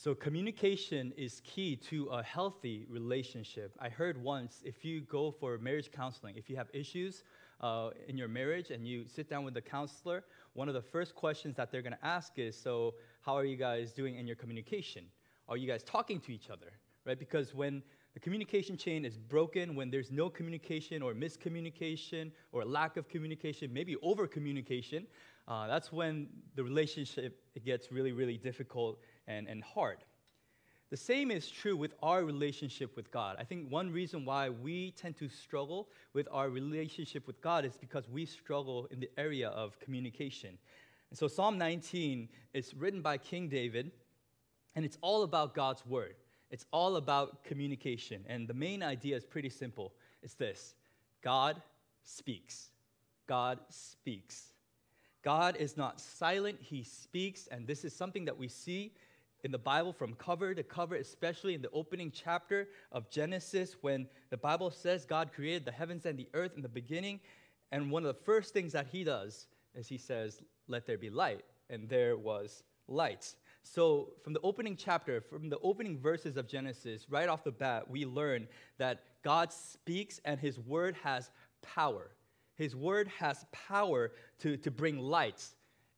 So, communication is key to a healthy relationship. I heard once if you go for marriage counseling, if you have issues uh, in your marriage and you sit down with the counselor, one of the first questions that they're going to ask is So, how are you guys doing in your communication? Are you guys talking to each other? Right? Because when the communication chain is broken, when there's no communication or miscommunication or lack of communication, maybe over communication, uh, that's when the relationship gets really, really difficult and, and hard. The same is true with our relationship with God. I think one reason why we tend to struggle with our relationship with God is because we struggle in the area of communication. And so Psalm 19 is written by King David, and it's all about God's word. It's all about communication. And the main idea is pretty simple it's this God speaks. God speaks. God is not silent, He speaks, and this is something that we see in the Bible from cover to cover, especially in the opening chapter of Genesis, when the Bible says God created the heavens and the earth in the beginning. And one of the first things that He does is He says, Let there be light. And there was light. So, from the opening chapter, from the opening verses of Genesis, right off the bat, we learn that God speaks and His word has power. His word has power to, to bring light.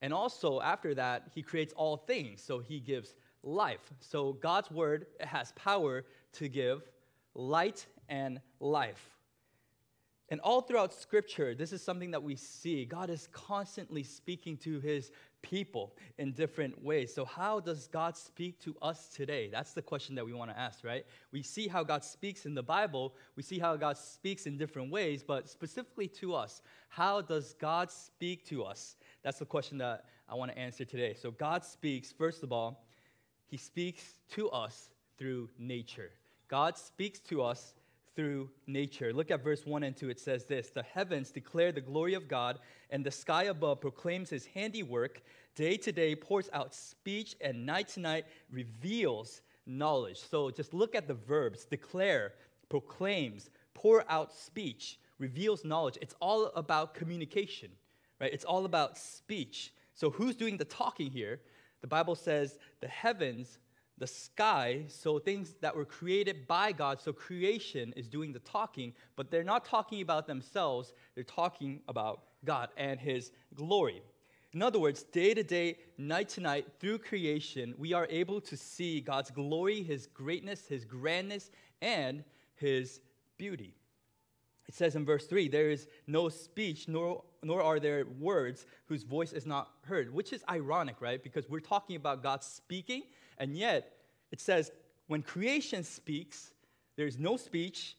And also, after that, he creates all things. So he gives life. So God's word has power to give light and life. And all throughout Scripture, this is something that we see. God is constantly speaking to his people in different ways. So, how does God speak to us today? That's the question that we want to ask, right? We see how God speaks in the Bible, we see how God speaks in different ways, but specifically to us, how does God speak to us? That's the question that I want to answer today. So, God speaks, first of all, He speaks to us through nature. God speaks to us through nature. Look at verse 1 and 2. It says this The heavens declare the glory of God, and the sky above proclaims his handiwork. Day to day pours out speech, and night to night reveals knowledge. So just look at the verbs declare, proclaims, pour out speech, reveals knowledge. It's all about communication, right? It's all about speech. So who's doing the talking here? The Bible says the heavens the sky, so things that were created by God, so creation is doing the talking, but they're not talking about themselves, they're talking about God and His glory. In other words, day to day, night to night, through creation, we are able to see God's glory, His greatness, His grandness, and His beauty. It says in verse 3 there is no speech, nor, nor are there words whose voice is not heard, which is ironic, right? Because we're talking about God speaking, and yet, it says, when creation speaks, there's no speech,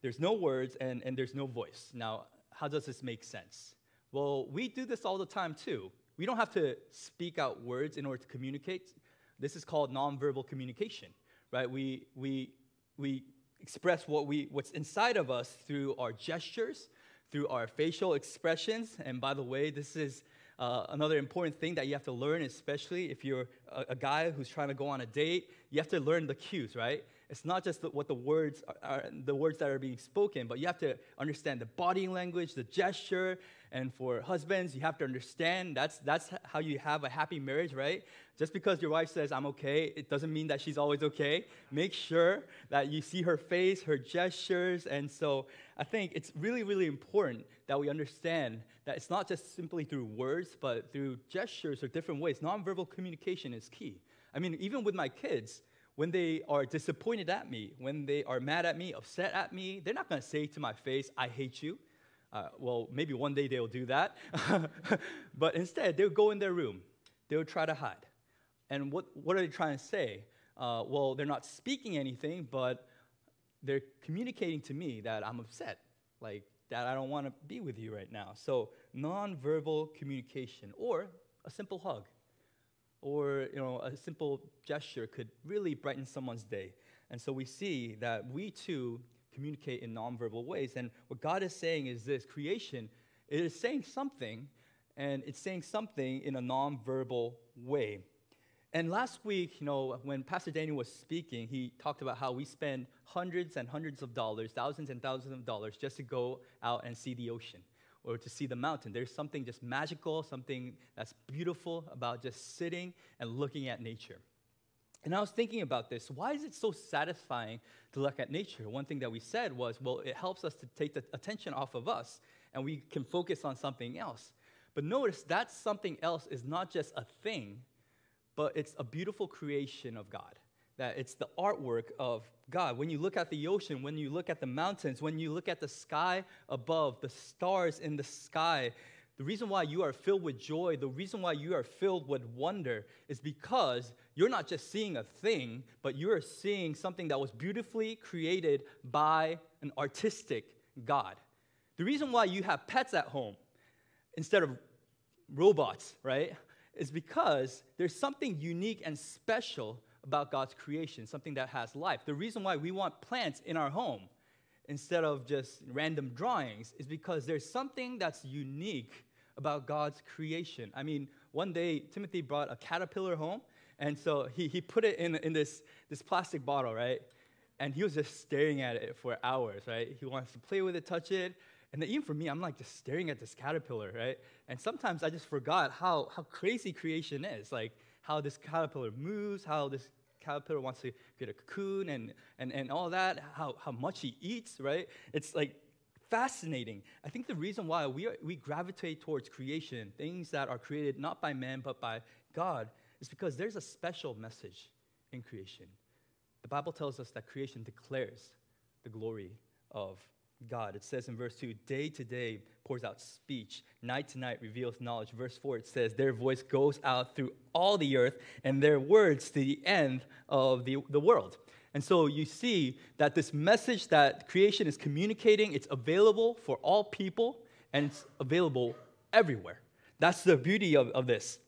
there's no words, and, and there's no voice. Now, how does this make sense? Well, we do this all the time too. We don't have to speak out words in order to communicate. This is called nonverbal communication, right? We, we, we express what we, what's inside of us through our gestures, through our facial expressions. And by the way, this is uh, another important thing that you have to learn, especially if you're a, a, guy who's trying to go on a date, you have to learn the cues, right? It's not just what the words are, the words that are being spoken, but you have to understand the body language, the gesture, and for husbands, you have to understand that's that's how you have a happy marriage, right? Just because your wife says I'm okay, it doesn't mean that she's always okay. Make sure that you see her face, her gestures, and so I think it's really, really important that we understand that it's not just simply through words, but through gestures or different ways. Nonverbal communication is key. I mean, even with my kids, when they are disappointed at me, when they are mad at me, upset at me, they're not going to say to my face, I hate you. Uh, well, maybe one day they'll do that. but instead, they'll go in their room. They'll try to hide. And what, what are they trying to say? Uh, well, they're not speaking anything, but they're communicating to me that I'm upset, like that I don't want to be with you right now. So nonverbal communication, or a simple hug, or you know a simple gesture could really brighten someone's day. And so we see that we too communicate in nonverbal ways. And what God is saying is this: creation it is saying something, and it's saying something in a nonverbal way. And last week, you know, when Pastor Daniel was speaking, he talked about how we spend hundreds and hundreds of dollars, thousands and thousands of dollars just to go out and see the ocean or to see the mountain. There's something just magical, something that's beautiful about just sitting and looking at nature. And I was thinking about this. Why is it so satisfying to look at nature? One thing that we said was, well, it helps us to take the attention off of us and we can focus on something else. But notice that something else is not just a thing, but it's a beautiful creation of God. That it's the artwork of God. When you look at the ocean, when you look at the mountains, when you look at the sky above, the stars in the sky, the reason why you are filled with joy, the reason why you are filled with wonder is because you're not just seeing a thing, but you are seeing something that was beautifully created by an artistic God. The reason why you have pets at home instead of robots, right, is because there's something unique and special about God's creation, something that has life. The reason why we want plants in our home instead of just random drawings is because there's something that's unique about God's creation. I mean, one day Timothy brought a caterpillar home, and so he, he put it in, in this, this plastic bottle, right? And he was just staring at it for hours, right? He wants to play with it, touch it. And then even for me, I'm like just staring at this caterpillar, right? And sometimes I just forgot how, how crazy creation is. Like how this caterpillar moves, how this caterpillar wants to get a cocoon and, and, and all that, how, how much he eats, right? It's like fascinating. I think the reason why we, are, we gravitate towards creation, things that are created not by man but by God, is because there's a special message in creation. The Bible tells us that creation declares the glory of God. It says in verse 2, day to day pours out speech, night to night reveals knowledge. Verse 4, it says, their voice goes out through all the earth, and their words to the end of the, the world. And so you see that this message that creation is communicating, it's available for all people, and it's available everywhere. That's the beauty of, of this.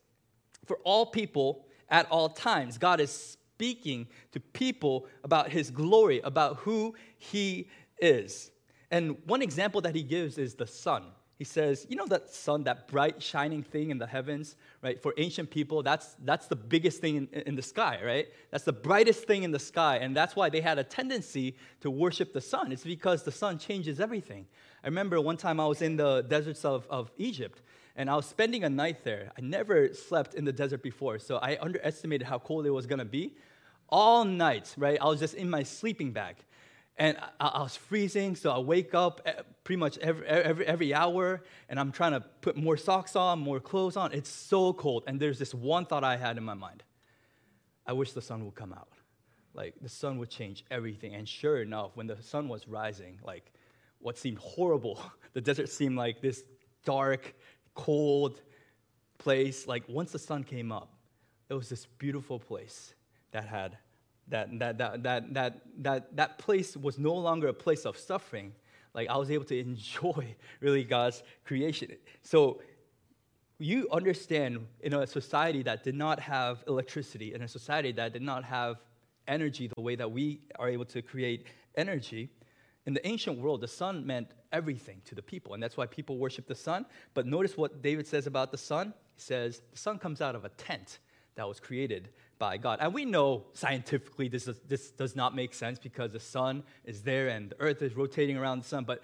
For all people at all times, God is speaking to people about his glory, about who he is. And one example that he gives is the sun. He says, you know that sun, that bright shining thing in the heavens, right? For ancient people, that's, that's the biggest thing in, in the sky, right? That's the brightest thing in the sky. And that's why they had a tendency to worship the sun. It's because the sun changes everything. I remember one time I was in the deserts of, of Egypt, and I was spending a night there. I never slept in the desert before, so I underestimated how cold it was gonna be. All night, right? I was just in my sleeping bag and I, I, was freezing, so I wake up pretty much every, every, every hour, and I'm trying to put more socks on, more clothes on. It's so cold, and there's this one thought I had in my mind I wish the sun would come out. Like, the sun would change everything. And sure enough, when the sun was rising, like, what seemed horrible, the desert seemed like this dark, cold place. Like, once the sun came up, it was this beautiful place that had that, that, that, that, that, that, that place was no longer a place of suffering. Like I was able to enjoy really God's creation. So you understand in a society that did not have electricity, in a society that did not have energy the way that we are able to create energy, in the ancient world, the sun meant everything to the people, and that's why people worship the sun. But notice what David says about the sun. He says, The sun comes out of a tent that was created by God. And we know scientifically this, is, this does not make sense because the sun is there and the earth is rotating around the sun, but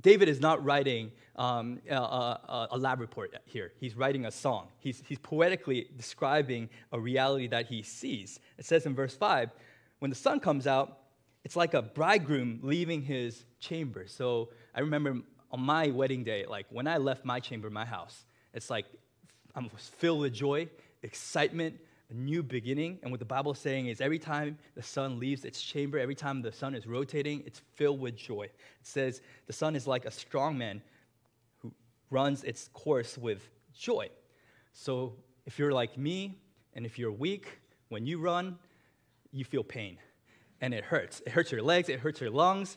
David is not writing um, a, a, a, lab report here. He's writing a song. He's, he's poetically describing a reality that he sees. It says in verse 5 when the sun comes out, it's like a bridegroom leaving his chamber. So I remember on my wedding day, like when I left my chamber, my house, it's like I'm filled with joy excitement, a new beginning. And what the Bible is saying is every time the sun leaves its chamber, every time the sun is rotating, it's filled with joy. It says the sun is like a strong man who runs its course with joy. So if you're like me and if you're weak, when you run, you feel pain and it hurts. It hurts your legs, it hurts your lungs.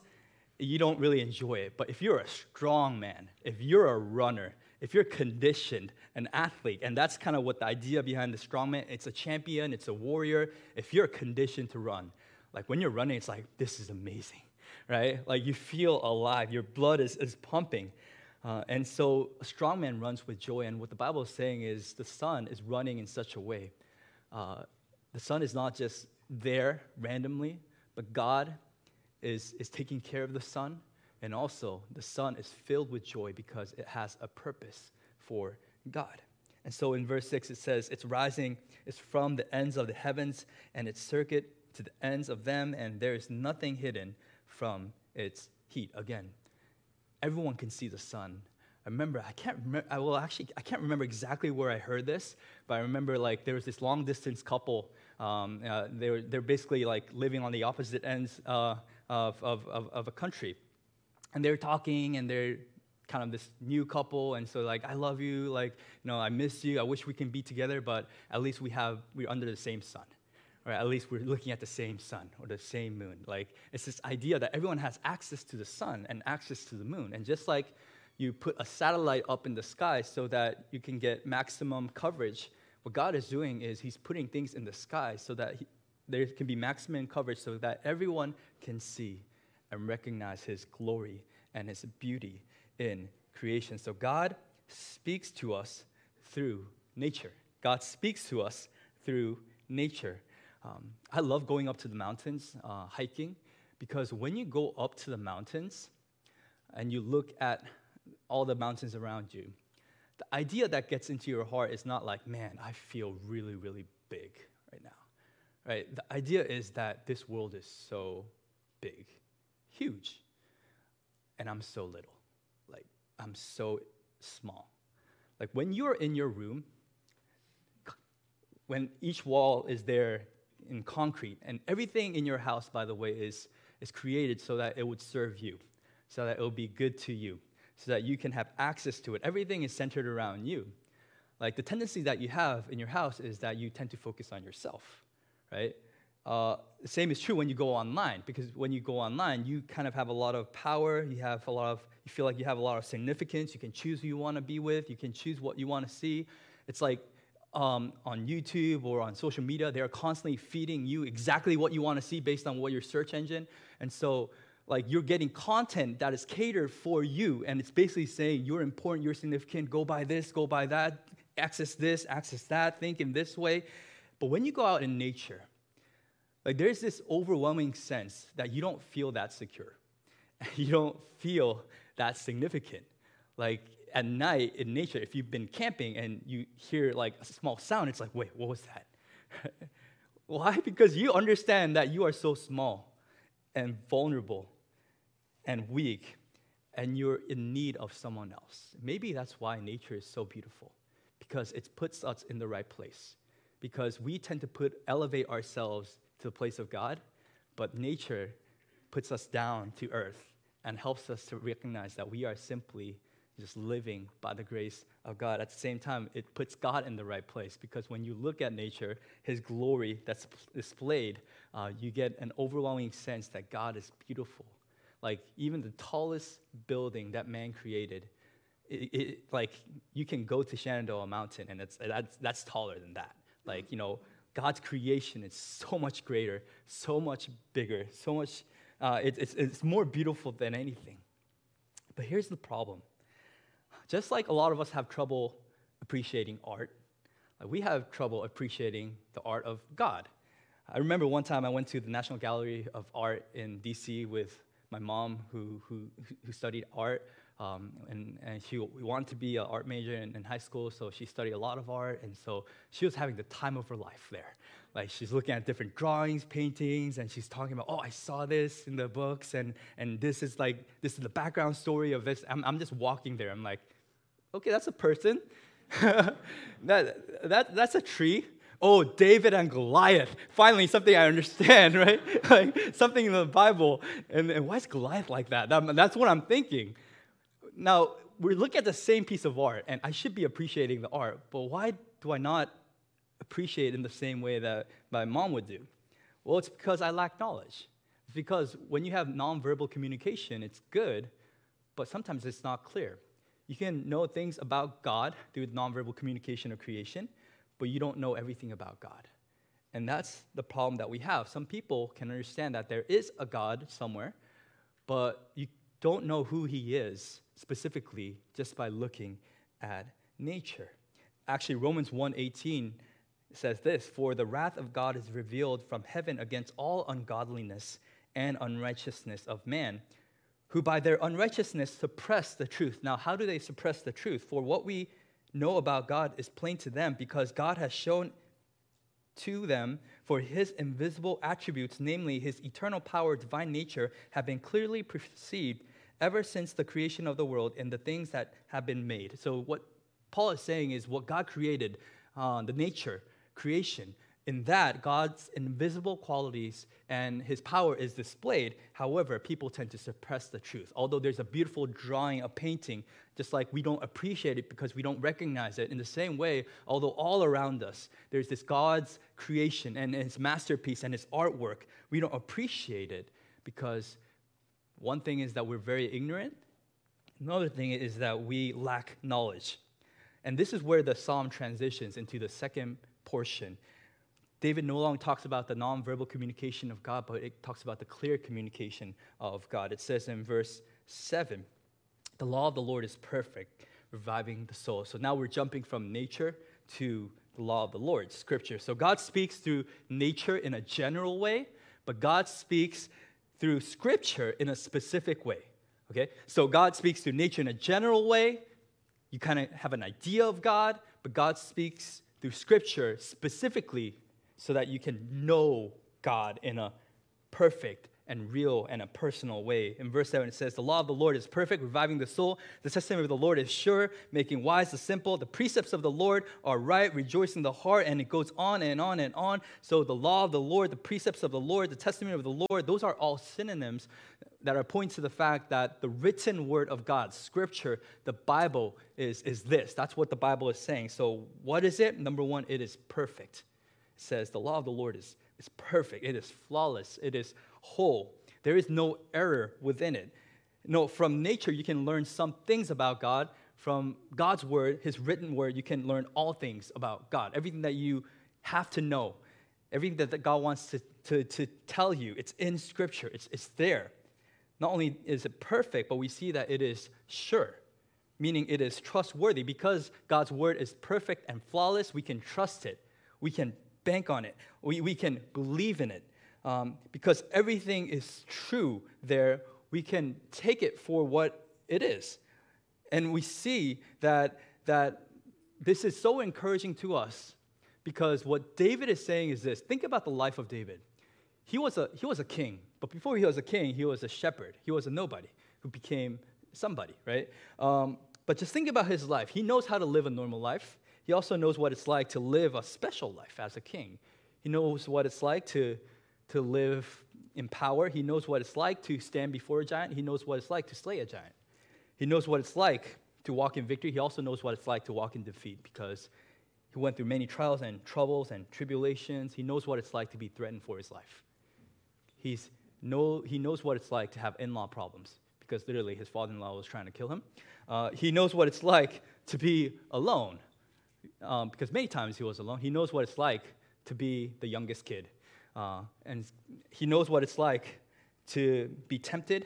You don't really enjoy it. But if you're a strong man, if you're a runner, if you're conditioned, an athlete, and that's kind of what the idea behind the strongman, it's a champion, it's a warrior. If you're conditioned to run, like when you're running, it's like, this is amazing, right? Like you feel alive, your blood is, is pumping. Uh, and so a strongman runs with joy. And what the Bible is saying is the sun is running in such a way. Uh, the sun is not just there randomly, but God is, is taking care of the sun and also, the sun is filled with joy because it has a purpose for God. And so in verse 6, it says, Its rising is from the ends of the heavens, and its circuit to the ends of them, and there is nothing hidden from its heat. Again, everyone can see the sun. I remember, I can't remember, I will actually, I can't remember exactly where I heard this, but I remember like there was this long distance couple. Um, uh, they were, they're basically like living on the opposite ends uh, of, of, of, of a country. And they're talking and they're kind of this new couple. And so like i love you. Like you know i miss you. I wish we can be together but at least we have we're under the same sun. Or at least we're looking at the same sun or the same moon. Like it's this idea that everyone has access to the sun and access to the moon. And just like you put a satellite up in the sky so that you can get maximum coverage what god is doing is he's putting things in the sky so that he, there can be maximum coverage so that everyone can see and recognize his glory and his beauty in creation. So God speaks to us through nature. God speaks to us through nature. Um, I love going up to the mountains, uh, hiking, because when you go up to the mountains and you look at all the mountains around you, the idea that gets into your heart is not like, man, I feel really, really big right now. Right? The idea is that this world is so big, huge, and I'm so little. Like, I'm so small. Like when you're in your room, when each wall is there in concrete, and everything in your house, by the way, is, is created so that it would serve you, so that it will be good to you, so that you can have access to it. Everything is centered around you. Like the tendency that you have in your house is that you tend to focus on yourself, right? Uh, the same is true when you go online, because when you go online, you kind of have a lot of power, you have a lot of, you feel like you have a lot of significance, you can choose who you want to be with, you can choose what you want to see. It's like um, on YouTube or on social media, they're constantly feeding you exactly what you want to see based on what your search engine. And so, like, you're getting content that is catered for you, and it's basically saying you're important, you're significant, go buy this, go buy that, access this, access that, think in this way. But when you go out in nature, like there's this overwhelming sense that you don't feel that secure. You don't feel that significant. Like at night in nature, if you've been camping and you hear like a small sound, it's like, wait, what was that? Why? Because you understand that you are so small and vulnerable and weak and you're in need of someone else. Maybe that's why nature is so beautiful because it puts us in the right place. Because we tend to put elevate ourselves to the place of God, but nature puts us down to earth and helps us to recognize that we are simply just living by the grace of God. At the same time, it puts God in the right place because when you look at nature, His glory that's displayed, uh, you get an overwhelming sense that God is beautiful. Like even the tallest building that man created, it, it, like you can go to Shenandoah Mountain and it's, that's, that's taller than that. Like, you know, God's creation is so much greater, so much bigger, so much, uh, it, it's, it's more beautiful than anything. But here's the problem just like a lot of us have trouble appreciating art, we have trouble appreciating the art of God. I remember one time I went to the National Gallery of Art in DC with my mom, who, who, who studied art. Um, and, and she wanted to be an art major in, in, high school, so she studied a lot of art, and so she was having the time of her life there. Like she's looking at different drawings, paintings, and she's talking about, oh, I saw this in the books, and, and this is like, this is the background story of this. I'm, I'm just walking there. I'm like, okay, that's a person. that, that, that's a tree. Oh, David and Goliath. Finally, something I understand, right? like something in the Bible. And, and why is Goliath like that? that? That's what I'm thinking now we look at the same piece of art, and I should be appreciating the art, but why do I not appreciate it in the same way that my mom would do? Well, it's because I lack knowledge. It's because when you have nonverbal communication, it's good, but sometimes it's not clear. You can know things about God through nonverbal communication or creation, but you don't know everything about God. And that's the problem that we have. Some people can understand that there is a God somewhere, but you don't know who he is specifically just by looking at nature. Actually, Romans 1:18 says this, "For the wrath of God is revealed from heaven against all ungodliness and unrighteousness of man, who by their unrighteousness suppress the truth." Now, how do they suppress the truth? For what we know about God is plain to them because God has shown to them for his invisible attributes, namely his eternal power, divine nature, have been clearly perceived ever since the creation of the world and the things that have been made. So, what Paul is saying is what God created, uh, the nature, creation, in that, God's invisible qualities and his power is displayed. However, people tend to suppress the truth. Although there's a beautiful drawing, a painting, just like we don't appreciate it because we don't recognize it. In the same way, although all around us, there's this God's creation and his masterpiece and his artwork, we don't appreciate it because one thing is that we're very ignorant, another thing is that we lack knowledge. And this is where the psalm transitions into the second portion David no longer talks about the nonverbal communication of God, but it talks about the clear communication of God. It says in verse 7 The law of the Lord is perfect, reviving the soul. So now we're jumping from nature to the law of the Lord, scripture. So God speaks through nature in a general way, but God speaks through scripture in a specific way. Okay? So God speaks through nature in a general way. You kind of have an idea of God, but God speaks through scripture specifically so that you can know God in a perfect and real and a personal way. In verse 7, it says, The law of the Lord is perfect, reviving the soul. The testimony of the Lord is sure, making wise the simple. The precepts of the Lord are right, rejoicing the heart. And it goes on and on and on. So, the law of the Lord, the precepts of the Lord, the testimony of the Lord, those are all synonyms that are pointing to the fact that the written word of God, scripture, the Bible, is, is this. That's what the Bible is saying. So, what is it? Number one, it is perfect It says the law of the Lord is, is perfect, it is flawless, it is whole. There is no error within it. No, from nature, you can learn some things about God. From God's word, his written word, you can learn all things about God. Everything that you have to know, everything that, that God wants to, to, to tell you, it's in Scripture, it's, it's there. Not only is it perfect, but we see that it is sure, meaning it is trustworthy. Because God's word is perfect and flawless, we can trust it. We can bank on it. We, we can believe in it. Um, because everything is true there, we can take it for what it is. And we see that, that this is so encouraging to us because what David is saying is this think about the life of David. He was, a, he was a king, but before he was a king, he was a shepherd. He was a nobody who became somebody, right? Um, but just think about his life. He knows how to live a normal life. He also knows what it's like to live a special life as a king. He knows what it's like to, to live in power. He knows what it's like to stand before a giant. He knows what it's like to slay a giant. He knows what it's like to walk in victory. He also knows what it's like to walk in defeat because he went through many trials and troubles and tribulations. He knows what it's like to be threatened for his life. He's know, he knows what it's like to have in law problems because literally his father in law was trying to kill him. Uh, he knows what it's like to be alone um, because many times he was alone. He knows what it's like to be the youngest kid. Uh, and he knows what it's like to be tempted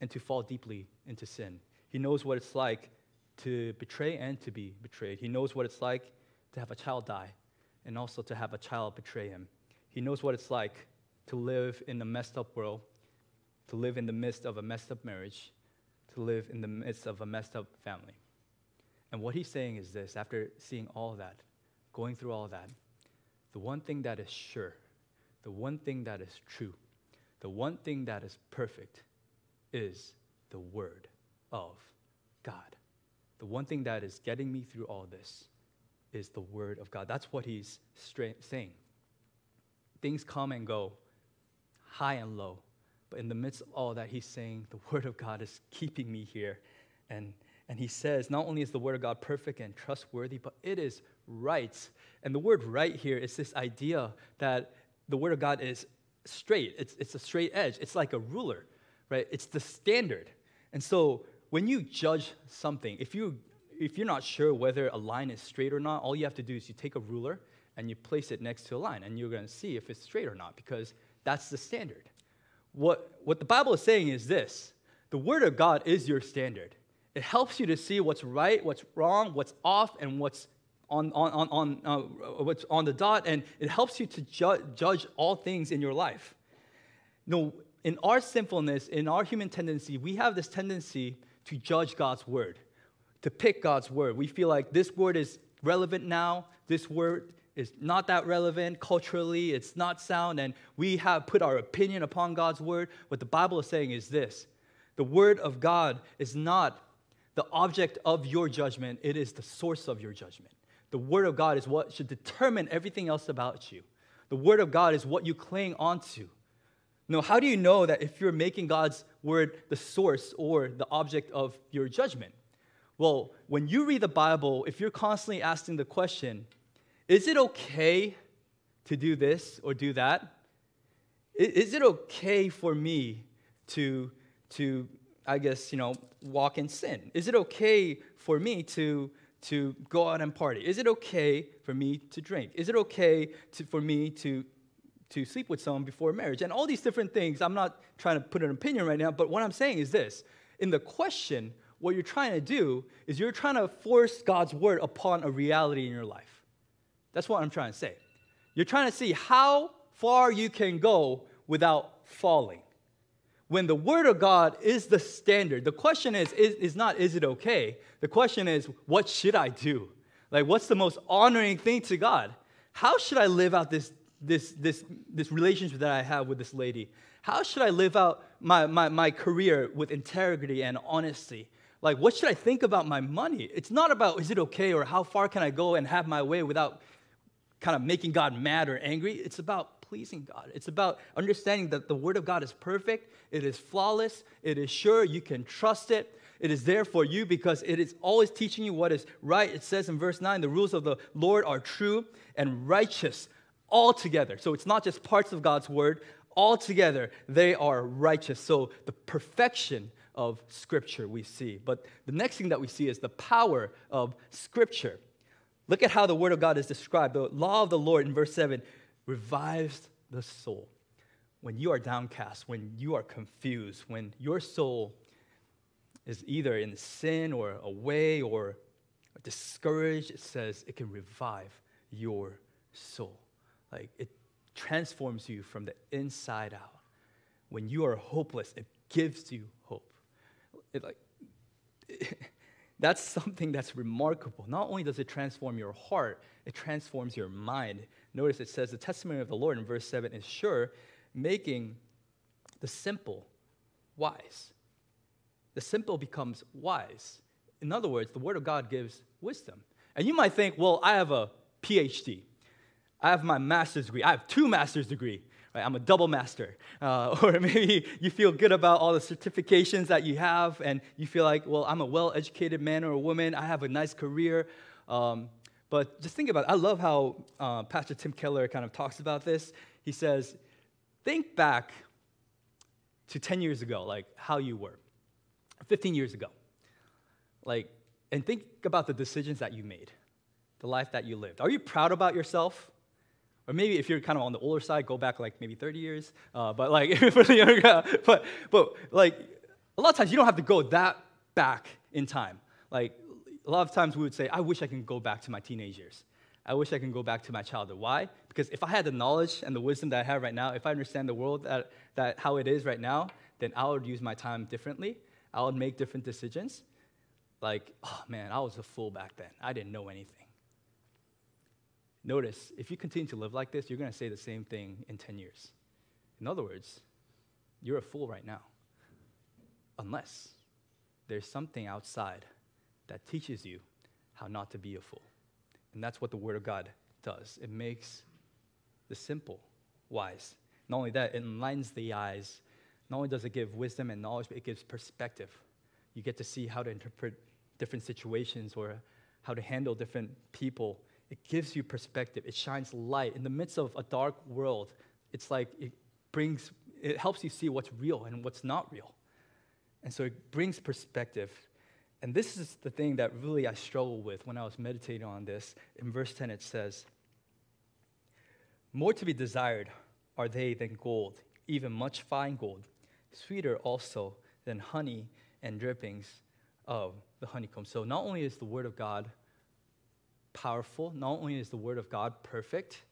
and to fall deeply into sin. He knows what it's like to betray and to be betrayed. He knows what it's like to have a child die and also to have a child betray him. He knows what it's like to live in a messed up world, to live in the midst of a messed up marriage, to live in the midst of a messed up family. And what he's saying is this after seeing all that, going through all that, the one thing that is sure, the one thing that is true, the one thing that is perfect is the Word of God. The one thing that is getting me through all this is the Word of God. That's what he's straight, saying. Things come and go, high and low. But in the midst of all that, he's saying, the Word of God is keeping me here. And and he says, not only is the word of God perfect and trustworthy, but it is right. And the word right here is this idea that the word of God is straight, it's, it's a straight edge, it's like a ruler, right? It's the standard. And so when you judge something, if, you, if you're not sure whether a line is straight or not, all you have to do is you take a ruler and you place it next to a line, and you're going to see if it's straight or not, because that's the standard. What, what the Bible is saying is this the Word of God is your standard. It helps you to see what's right, what's wrong, what's off, and what's on, on, on, uh, what's on the dot, and it helps you to ju- judge all things in your life. No, in our sinfulness, in our human tendency, we have this tendency to judge God's word. to pick God's word. We feel like this word is relevant now, this word is not that relevant culturally, it's not sound, and we have put our opinion upon God's word. What the Bible is saying is this the word of God is not the object of your judgment, it is the source of your judgment. The word of God is what should determine everything else about you. The word of God is what you cling onto. No, how do you know that if you're making God's word the source or the object of your judgment? Well, when you read the Bible, if you're constantly asking the question, is it okay to do this or do that? Is it okay for me to, to I guess, you know, walk in sin? Is it okay for me to, to go out and party? Is it okay for me to drink? Is it okay to, for me to, to sleep with someone before marriage? And all these different things, I'm not trying to put an opinion right now, but what I'm saying is this. In the question, what you're trying to do is you're trying to force God's word upon a reality in your life. That's what I'm trying to say. You're trying to see how far you can go without falling. When the Word of God is the standard, the question is, is, is not, is it okay? The question is, what should I do? Like, what's the most honoring thing to God? How should I live out this, this, this, this relationship that I have with this lady? How should I live out my, my, my career with integrity and honesty? Like, what should I think about my money? It's not about is it okay or how far can I go and have my way without kind of making God mad or angry. It's about pleasing God. It's about understanding that the Word of God is perfect, it is flawless, it is sure, you can trust it. It is there for you because it is always teaching you what is right. It says in verse 9, the rules of the Lord are true and righteous altogether. So it's not just parts of God's word, altogether they are righteous. So the perfection of Scripture we see. But the next thing that we see is the power of Scripture. Look at how the word of God is described. The law of the Lord in verse 7 revives the soul. When you are downcast, when you are confused, when your soul is either in sin or away or discouraged, it says it can revive your soul. Like it transforms you from the inside out. When you are hopeless, it gives you hope. It like that's something that's remarkable. Not only does it transform your heart, it transforms your mind. Notice it says the testimony of the Lord in verse 7 is sure, making the simple wise. The simple becomes wise. In other words, the Word of God gives wisdom. And you might think, well, I have a PhD. I have my master's degree. I have two master's degree right? I'm a double master. Uh, or maybe you feel good about all the certifications that you have, and you feel like, well, I'm a well educated man or a woman, I have a nice career. Um, but just think about it. I love how uh, Pastor Tim Keller kind of talks about this. He says, think back to 10 years ago, like how you were, 15 years ago. Like, and think about the decisions that you made, the life that you lived. Are you proud about yourself? Or maybe if you're kind of on the older side, go back like maybe 30 years. Uh, but like but but like a lot of times you don't have to go that back in time. Like a lot of times we would say, I wish I can go back to my teenage years. I wish I can go back to my childhood. Why? Because if I had the knowledge and the wisdom that I have right now, if I understand the world that, that how it is right now, then I would use my time differently. I would make different decisions. Like, oh man, I was a fool back then. I didn't know anything. Notice, if you continue to live like this, you're going to say the same thing in 10 years. In other words, you're a fool right now. Unless there's something outside that teaches you how not to be a fool. And that's what the Word of God does. It makes the simple wise. Not only that, it enlightens the eyes. Not only does it give wisdom and knowledge, but it gives perspective. You get to see how to interpret different situations or how to handle different people it gives you perspective. It shines light. In the midst of a dark world, it's like it brings, it helps you see what's real and what's not real. And so it brings perspective. And this is the thing that really I struggle with when I was meditating on this. In verse 10, it says, More to be desired are they than gold, even much fine gold, sweeter also than honey and drippings of the honeycomb. So not only is the word of God powerful. Not only is the word of God perfect,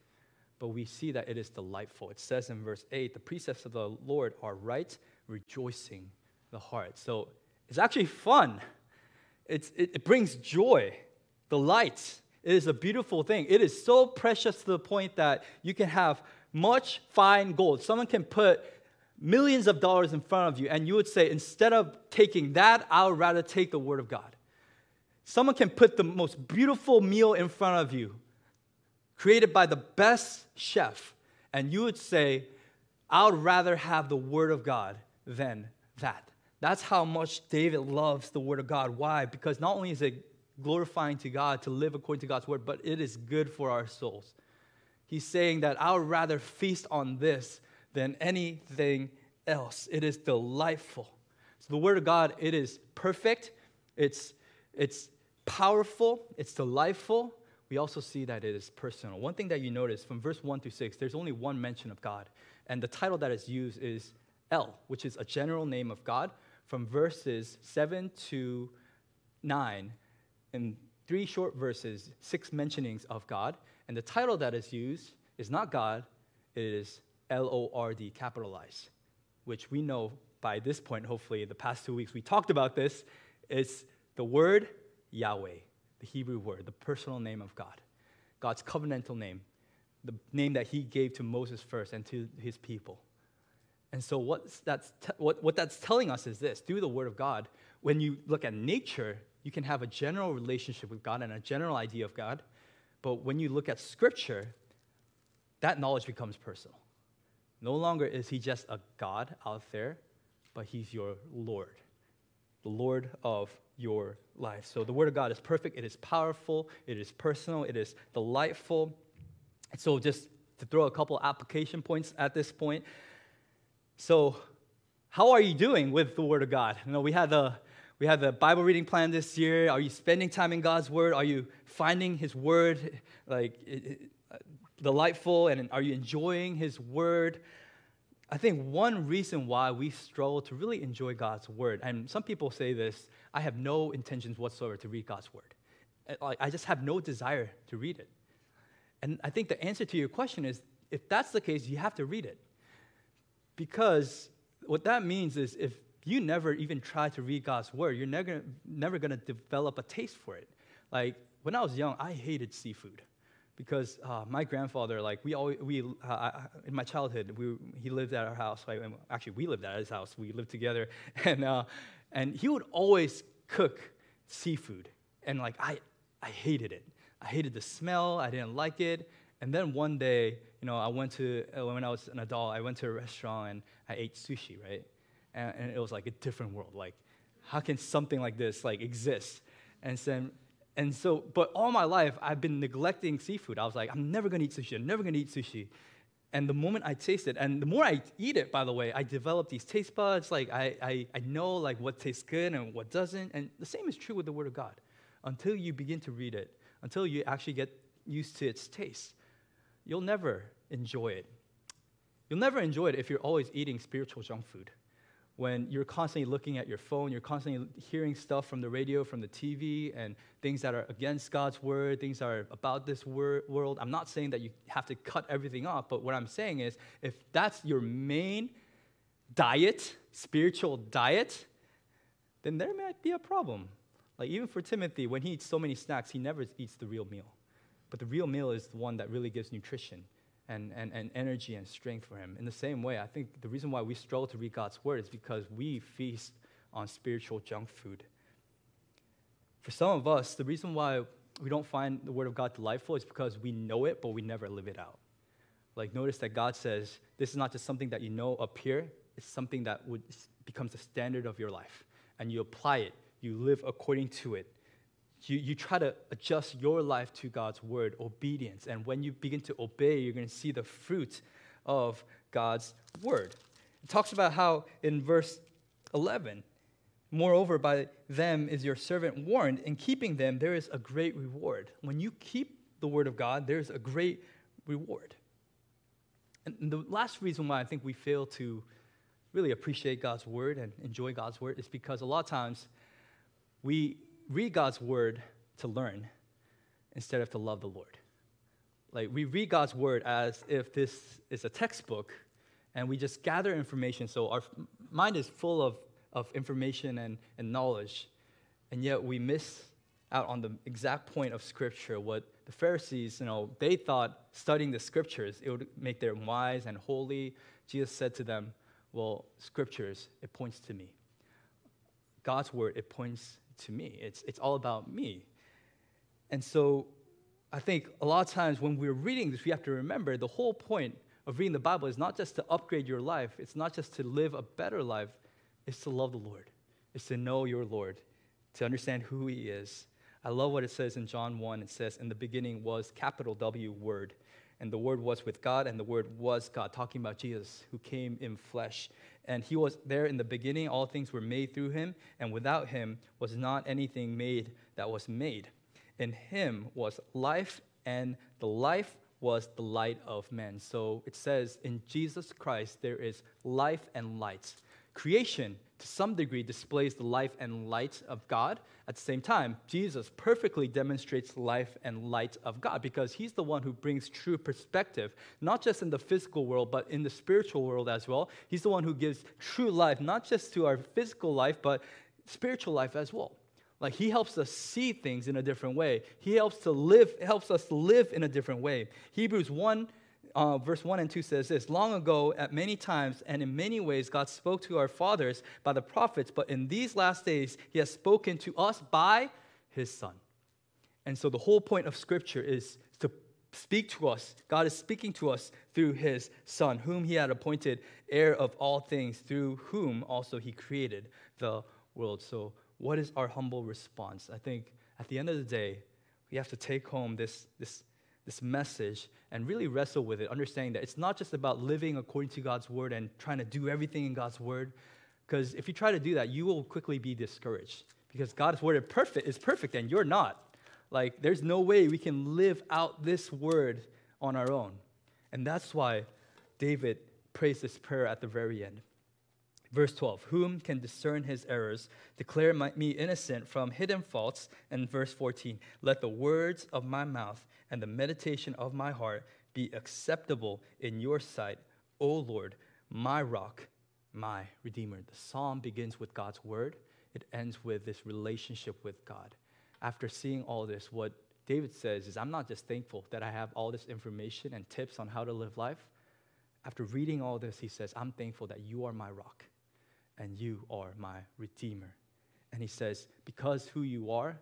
but we see that it is delightful. It says in verse 8, the precepts of the Lord are right, rejoicing the heart. So it's actually fun. It's, it, it brings joy, the light. It is a beautiful thing. It is so precious to the point that you can have much fine gold. Someone can put millions of dollars in front of you, and you would say, instead of taking that, I would rather take the Word of God. Someone can put the most beautiful meal in front of you, created by the best chef, and you would say, I would rather have the Word of God than that. That's how much David loves the Word of God. Why? Because not only is it glorifying to God to live according to God's Word, but it is good for our souls. He's saying that I would rather feast on this than anything else. It is delightful. So the Word of God, it is perfect, it's, it's powerful, it's delightful. We also see that it is personal. One thing that you notice from verse 1 through 6, there's only one mention of God. And the title that is used is El, which is a general name of God. From verses 7 to 9, in three short verses, six mentionings of God. And the title that is used is not God, it is L O R D, capitalized, which we know by this point, hopefully, the past two weeks we talked about this. It's the word Yahweh, the Hebrew word, the personal name of God, God's covenantal name, the name that he gave to Moses first and to his people. And so, what's that's what, what that's telling us is this through the Word of God, when you look at nature, you can have a general relationship with God and a general idea of God. But when you look at Scripture, that knowledge becomes personal. No longer is He just a God out there, but He's your Lord, the Lord of your life. So the Word of God is perfect, it is powerful, it is personal, it is delightful. So, just to throw a couple application points at this point, so, how are you doing with the Word of God? You know, we had the we had the Bible reading plan this year. Are you spending time in God's Word? Are you finding His Word like it, it, uh, delightful? And are you enjoying His Word? I think one reason why we struggle to really enjoy God's Word, and some people say this, I have no intentions whatsoever to read God's Word. Uh, I just have no desire to read it. And I think the answer to your question is if that's the case, you have to read it. Because what that means is if you never even try to read God's word, you're never, never going to develop a taste for it. Like when I was young, I hated seafood because uh, my grandfather, like we always, we, uh, in my childhood, we, he lived at our house. Like, actually, we lived at his house. We lived together, and uh, and he would always cook seafood, and like I, I hated it. I hated the smell. I didn't like it. And then one day, you know, I went to, uh, when I was an adult, I went to a restaurant and I ate sushi, right? And, and it was like a different world. Like, how can something like this, like, exist? And so, and so, but all my life, I've been neglecting seafood. I was like, I'm never gonna eat sushi. I'm never gonna eat sushi. And the moment I taste it, and the more I eat it, by the way, I develop these taste buds. Like I, I, I know like what tastes good and what doesn't. And the same is true with the Word of God. Until you begin to read it, until you actually get used to its taste, you'll never enjoy it. You'll never enjoy it if you're always eating spiritual junk food. When you're constantly looking at your phone, you're constantly hearing stuff from the radio, from the TV, and things that are against God's word, things that are about this wor- world. I'm not saying that you have to cut everything off, but what I'm saying is if that's your main diet, spiritual diet, then there might be a problem. Like even for Timothy, when he eats so many snacks, he never eats the real meal. But the real meal is the one that really gives nutrition and, and, and energy and strength for him. In the same way, I think the reason why we struggle to read God's word is because we feast on spiritual junk food. For some of us, the reason why we don't find the word of God delightful is because we know it, but we never live it out. Like, notice that God says this is not just something that you know up here, it's something that would, becomes the standard of your life. And you apply it, you live according to it, you, you try to adjust your life to God's word, obedience. And when you begin to obey, you're going to see the fruit of God's word. It talks about how in verse 11, moreover, by them is your servant warned. In keeping them, there is a great reward. When you keep the word of God, there's a great reward. And the last reason why I think we fail to really appreciate God's word and enjoy God's word is because a lot of times we read God's word to learn instead of to love the Lord. Like we read God's word as if this is a textbook and we just gather information. So our mind is full of, of information and, and knowledge. And yet we miss out on the exact point of Scripture. What the Pharisees, you know, they thought studying the Scriptures, it would make them wise and holy. Jesus said to them, Well, Scriptures, it points to me. God's Word, it points to me. It's, it's all about me. And so I think a lot of times when we're reading this, we have to remember the whole point of reading the Bible is not just to upgrade your life, it's not just to live a better life, it's to love the Lord, it's to know your Lord, to understand who He is. I love what it says in John 1. It says, In the beginning was capital W Word, and the Word was with God, and the Word was God, talking about Jesus who came in flesh. And He was there in the beginning. All things were made through Him, and without Him was not anything made that was made. In Him was life, and the life was the light of men. So it says, In Jesus Christ there is life and light. Creation, to some degree, displays the life and light of God. At the same time, Jesus perfectly demonstrates life and light of God because he's the one who brings true perspective, not just in the physical world, but in the spiritual world as well. He's the one who gives true life, not just to our physical life, but spiritual life as well. Like he helps us see things in a different way. He helps to live, helps us live in a different way. Hebrews 1 uh, verse 1 and 2 says this Long ago, at many times and in many ways, God spoke to our fathers by the prophets, but in these last days, He has spoken to us by His Son. And so the whole point of Scripture is to speak to us. God is speaking to us through His Son, whom He had appointed heir of all things, through whom also He created the world. So, what is our humble response? I think at the end of the day, we have to take home this, this this message and really wrestle with it, understanding that it's not just about living according to God's word and trying to do everything in God's word. Because if you try to do that, you will quickly be discouraged. Because God's word is perfect, is perfect, and you're not. Like, there's no way we can live out this word on our own. And that's why David prays this prayer at the very end. Verse 12, whom can discern his errors, declare my, me innocent from hidden faults. And verse 14, let the words of my mouth and the meditation of my heart be acceptable in your sight, O Lord, my rock, my redeemer. The psalm begins with God's word, it ends with this relationship with God. After seeing all this, what David says is, I'm not just thankful that I have all this information and tips on how to live life. After reading all this, he says, I'm thankful that you are my rock and you are my redeemer. And he says, Because who you are,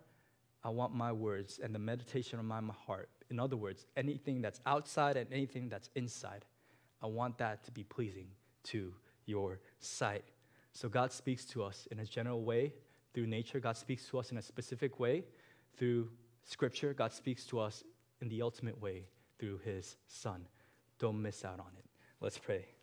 I want my words and the meditation of my heart in other words, anything that's outside and anything that's inside, I want that to be pleasing to your sight. So God speaks to us in a general way through nature. God speaks to us in a specific way through scripture. God speaks to us in the ultimate way through his son. Don't miss out on it. Let's pray.